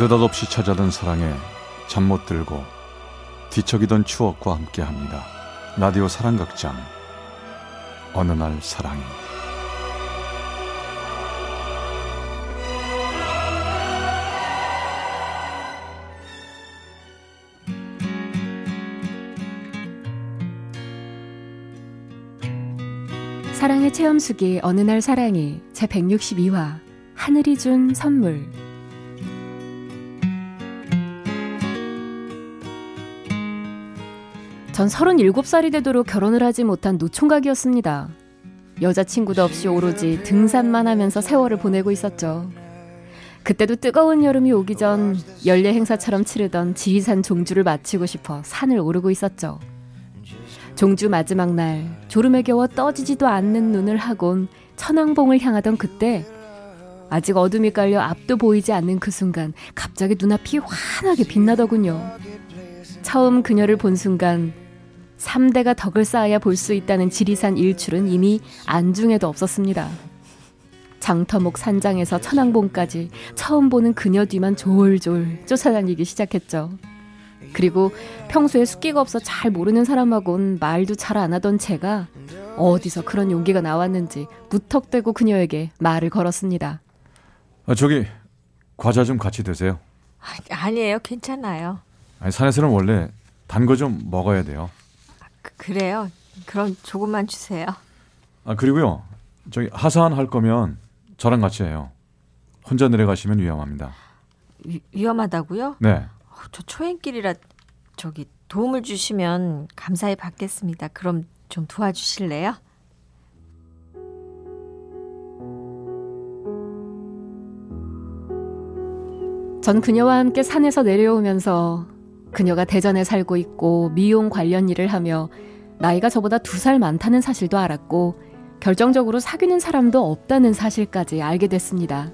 느닷없이 찾아든 사랑에 잠 못 들고 뒤척이던 추억과 함께합니다. 라디오 사랑극장. 어느 날 사랑이. 사랑의 체험수기 어느 날 사랑이 제 162화 하늘이 준 선물 전 37살이 되도록 결혼을 하지 못한 노총각이었습니다. 여자친구도 없이 오로지 등산만 하면서 세월을 보내고 있었죠. 그때도 뜨거운 여름이 오기 전 연례 행사처럼 치르던 지리산 종주를 마치고 싶어 산을 오르고 있었죠. 종주 마지막 날 졸음에 겨워 떠지지도 않는 눈을 하곤 천왕봉을 향하던 그때 아직 어둠이 깔려 앞도 보이지 않는 그 순간 갑자기 눈앞이 환하게 빛나더군요. 처음 그녀를 본 순간 3대가 덕을 쌓아야 볼 수 있다는 지리산 일출은 이미 안중에도 없었습니다. 장터목 산장에서 천왕봉까지 처음 보는 그녀 뒤만 졸졸 쫓아다니기 시작했죠. 그리고 평소에 숫기가 없어 잘 모르는 사람하고는 말도 잘 안 하던 제가 어디서 그런 용기가 나왔는지 무턱대고 그녀에게 말을 걸었습니다. 아, 저기 과자 좀 같이 드세요. 아니 에요, 괜찮아요. 아니, 산에서는 원래 단 거 좀 먹어야 돼요. 그, 그래요. 그럼 조금만 주세요. 아 그리고요, 저기 하산 할 거면 저랑 같이 해요. 혼자 내려가시면 위험합니다. 위, 위험하다고요? 네. 어, 저 초행길이라 저기 도움을 주시면 감사히 받겠습니다. 그럼 좀 도와주실래요? 전 그녀와 함께 산에서 내려오면서 그녀가 대전에 살고 있고 미용 관련 일을 하며 나이가 저보다 두 살 많다는 사실도 알았고 결정적으로 사귀는 사람도 없다는 사실까지 알게 됐습니다.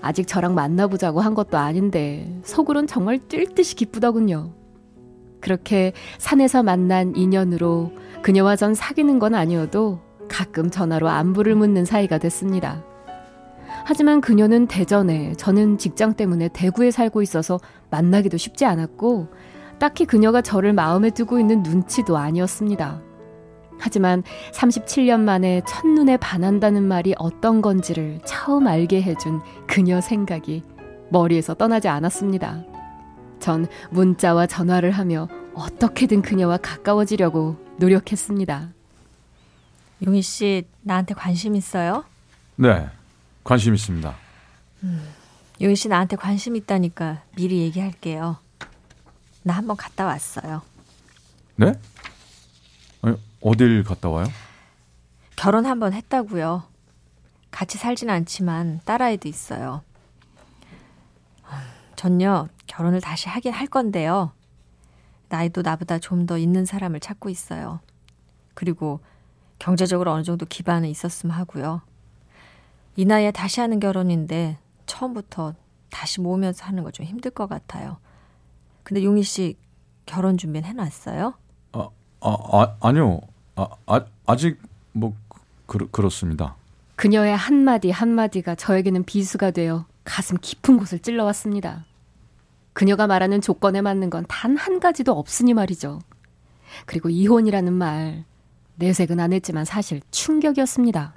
아직 저랑 만나보자고 한 것도 아닌데 속으론 정말 뛸 듯이 기쁘더군요. 그렇게 산에서 만난 인연으로 그녀와 전 사귀는 건 아니어도 가끔 전화로 안부를 묻는 사이가 됐습니다. 하지만 그녀는 대전에, 저는 직장 때문에 대구에 살고 있어서 만나기도 쉽지 않았고, 딱히 그녀가 저를 마음에 두고 있는 눈치도 아니었습니다. 하지만 37년 만에 첫눈에 반한다는 말이 어떤 건지를 처음 알게 해준 그녀 생각이 머리에서 떠나지 않았습니다. 전 문자와 전화를 하며 어떻게든 그녀와 가까워지려고 노력했습니다. 용희 씨 나한테 관심 있어요? 네, 관심 있습니다. 용희 씨 나한테 관심 있다니까 미리 얘기할게요. 나 한번 갔다 왔어요. 네? 아니, 어딜 갔다 와요? 결혼 한번 했다고요. 같이 살진 않지만 딸아이도 있어요. 전요 결혼을 다시 하긴 할 건데요. 나이도 나보다 좀 더 있는 사람을 찾고 있어요. 그리고 경제적으로 어느 정도 기반은 있었으면 하고요. 이 나이에 다시 하는 결혼인데 처음부터 다시 모으면서 하는 거 좀 힘들 것 같아요. 근데 용희 씨 결혼 준비는 해놨어요? 아, 아, 아 아니요. 아, 아 아직 뭐 그, 그렇습니다. 그녀의 한마디 한마디가 저에게는 비수가 되어 가슴 깊은 곳을 찔러왔습니다. 그녀가 말하는 조건에 맞는 건 단 한 가지도 없으니 말이죠. 그리고 이혼이라는 말 내색은 안 했지만 사실 충격이었습니다.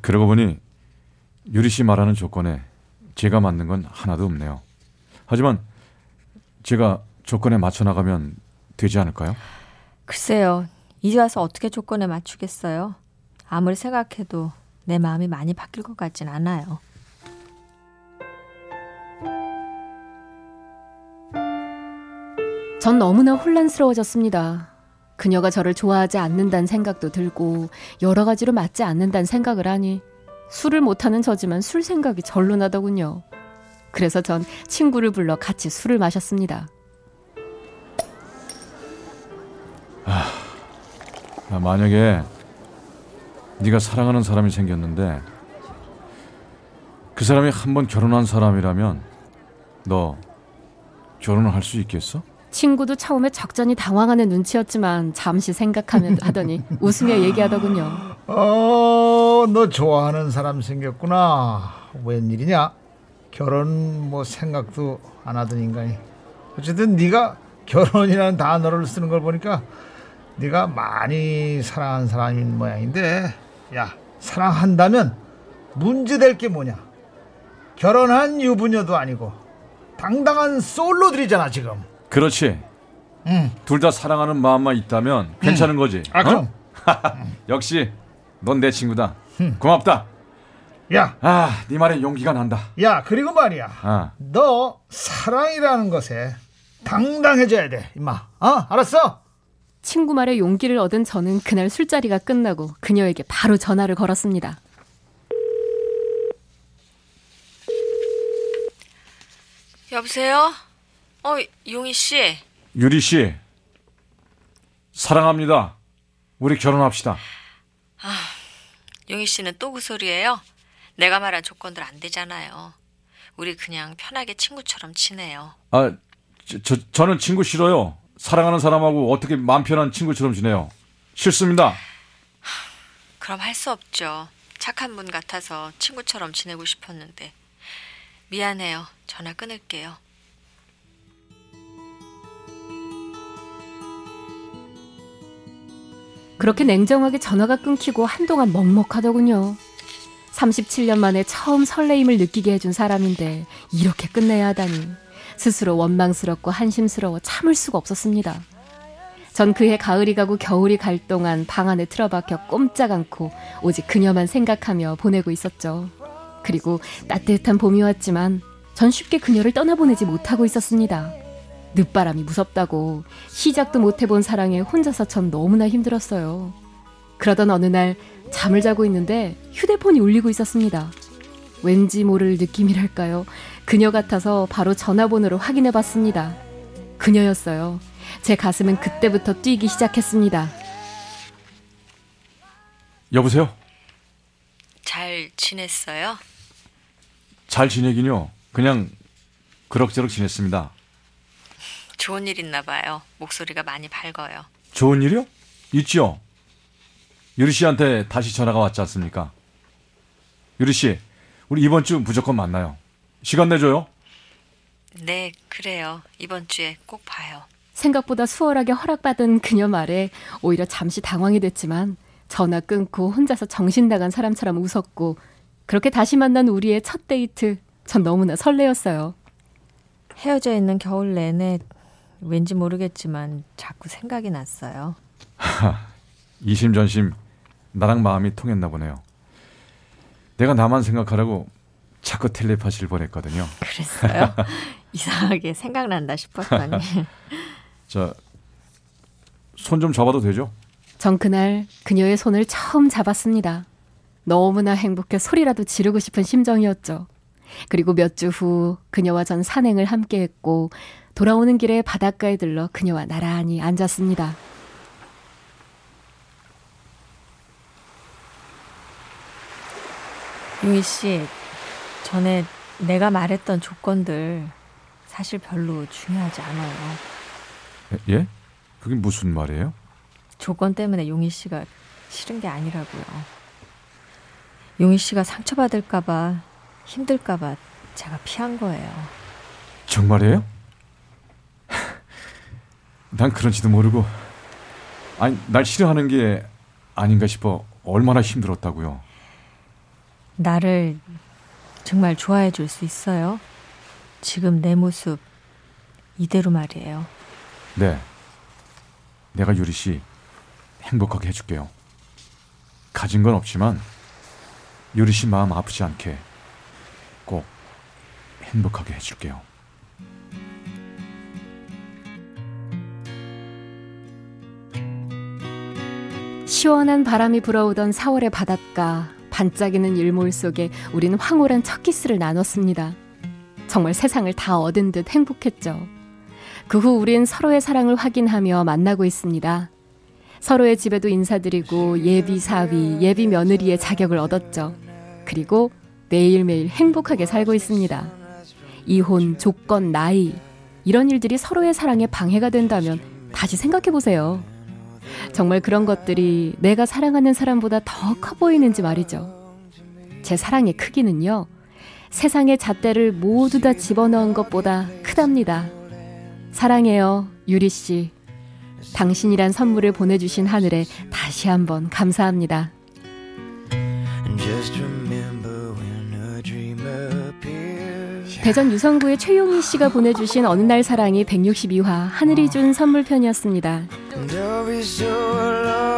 그러고 보니 유리 씨 말하는 조건에 제가 맞는 건 하나도 없네요. 하지만 제가 조건에 맞춰 나가면 되지 않을까요? 글쎄요. 이제 와서 어떻게 조건에 맞추겠어요? 아무리 생각해도 내 마음이 많이 바뀔 것 같진 않아요. 전 너무나 혼란스러워졌습니다. 그녀가 저를 좋아하지 않는다는 생각도 들고 여러 가지로 맞지 않는다는 생각을 하니 술을 못하는 저지만 술 생각이 절로 나더군요. 그래서 전 친구를 불러 같이 술을 마셨습니다. 아, 만약에 네가 사랑하는 사람이 생겼는데 그 사람이 한 번 결혼한 사람이라면 너 결혼을 할 수 있겠어? 친구도 처음에 적잖이 당황하는 눈치였지만 잠시 생각하면 하더니 웃으며 얘기하더군요. 어, 너 좋아하는 사람 생겼구나. 웬일이냐? 결혼 뭐 생각도 안 하던 인간이 어쨌든 네가 결혼이라는 단어를 쓰는 걸 보니까 네가 많이 사랑한 사람인 모양인데 야 사랑한다면 문제될 게 뭐냐 결혼한 유부녀도 아니고 당당한 솔로들이잖아 지금 그렇지. 응. 둘다 사랑하는 마음만 있다면 괜찮은 거지. 아 그럼 어? 역시 넌 내 친구다. 고맙다. 야 아, 네 말에 용기가 난다. 야 그리고 말이야 아, 너 사랑이라는 것에 당당해져야 돼 임마 어 알았어 친구 말에 용기를 얻은 저는 그날 술자리가 끝나고 그녀에게 바로 전화를 걸었습니다. 여보세요? 어, 용희 씨. 유리 씨. 사랑합니다. 우리 결혼합시다. 용희 씨는 또 그 소리예요? 내가 말한 조건들 안 되잖아요. 우리 그냥 편하게 친구처럼 지내요. 아, 저, 저, 저 는 친구 싫어요. 사랑하는 사람하고 어떻게 마음 편한 친구처럼 지내요. 싫습니다. 그럼 할 수 없죠. 착한 분 같아서 친구처럼 지내고 싶었는데. 미안해요. 전화 끊을게요. 그렇게 냉정하게 전화가 끊기고 한동안 먹먹하더군요. 37년 만에 처음 설레임을 느끼게 해준 사람인데 이렇게 끝내야 하다니 스스로 원망스럽고 한심스러워 참을 수가 없었습니다. 전 그해 가을이 가고 겨울이 갈 동안 방 안에 틀어박혀 꼼짝 않고 오직 그녀만 생각하며 보내고 있었죠. 그리고 따뜻한 봄이 왔지만 전 쉽게 그녀를 떠나보내지 못하고 있었습니다. 늦바람이 무섭다고 시작도 못 해본 사랑에 혼자서 전 너무나 힘들었어요. 그러던 어느 날 잠을 자고 있는데 휴대폰이 울리고 있었습니다. 왠지 모를 느낌이랄까요. 그녀 같아서 바로 전화번호를 확인해 봤습니다. 그녀였어요. 제 가슴은 그때부터 뛰기 시작했습니다. 여보세요? 잘 지냈어요? 잘 지내긴요. 그냥 그럭저럭 지냈습니다. 좋은 일 있나 봐요. 목소리가 많이 밝아요. 좋은 일이요? 있죠. 유리 씨한테 다시 전화가 왔지 않습니까? 유리 씨, 우리 이번 주 무조건 만나요. 시간 내줘요. 네, 그래요. 이번 주에 꼭 봐요. 생각보다 수월하게 허락받은 그녀 말에 오히려 잠시 당황이 됐지만 전화 끊고 혼자서 정신 나간 사람처럼 웃었고 그렇게 다시 만난 우리의 첫 데이트 전 너무나 설레었어요. 헤어져 있는 겨울 내내 왠지 모르겠지만 자꾸 생각이 났어요. 이심전심 나랑 마음이 통했나 보네요. 내가 나만 생각하라고 자꾸 텔레파시를 보냈거든요. 그랬어요? 이상하게 생각난다 싶었더니. 자, 손 좀 잡아도 되죠? 전 그날 그녀의 손을 처음 잡았습니다. 너무나 행복해 소리라도 지르고 싶은 심정이었죠. 그리고 몇 주 후 그녀와 전 산행을 함께 했고 돌아오는 길에 바닷가에 들러 그녀와 나란히 앉았습니다. 유희 씨, 전에 내가 말했던 조건들 사실 별로 중요하지 않아요. 예? 그게 무슨 말이에요? 조건 때문에 용희 씨가 싫은 게 아니라고요. 용희 씨가 상처받을까봐 힘들까봐 제가 피한 거예요. 정말이에요? 난 그런지도 모르고 아니 날 싫어하는 게 아닌가 싶어 얼마나 힘들었다고요. 나를 정말 좋아해 줄 수 있어요? 지금 내 모습 이대로 말이에요. 네. 내가 유리 씨 행복하게 해줄게요. 가진 건 없지만 유리 씨 마음 아프지 않게 꼭 행복하게 해줄게요. 시원한 바람이 불어오던 4월의 바닷가, 반짝이는 일몰 속에 우리는 황홀한 첫 키스를 나눴습니다. 정말 세상을 다 얻은 듯 행복했죠. 그 후 우린 서로의 사랑을 확인하며 만나고 있습니다. 서로의 집에도 인사드리고 예비 사위, 예비 며느리의 자격을 얻었죠. 그리고 매일매일 행복하게 살고 있습니다. 이혼, 조건, 나이, 이런 일들이 서로의 사랑에 방해가 된다면 다시 생각해 보세요. 정말 그런 것들이 내가 사랑하는 사람보다 더 커 보이는지 말이죠. 제 사랑의 크기는요, 세상의 잣대를 모두 다 집어넣은 것보다 크답니다. 사랑해요, 유리 씨. 당신이란 선물을 보내주신 하늘에 다시 한번 감사합니다. 대전 유성구의 최용희 씨가 보내주신 어느 날 사랑이 162화 하늘이 준 선물편이었습니다. Don't be so alone.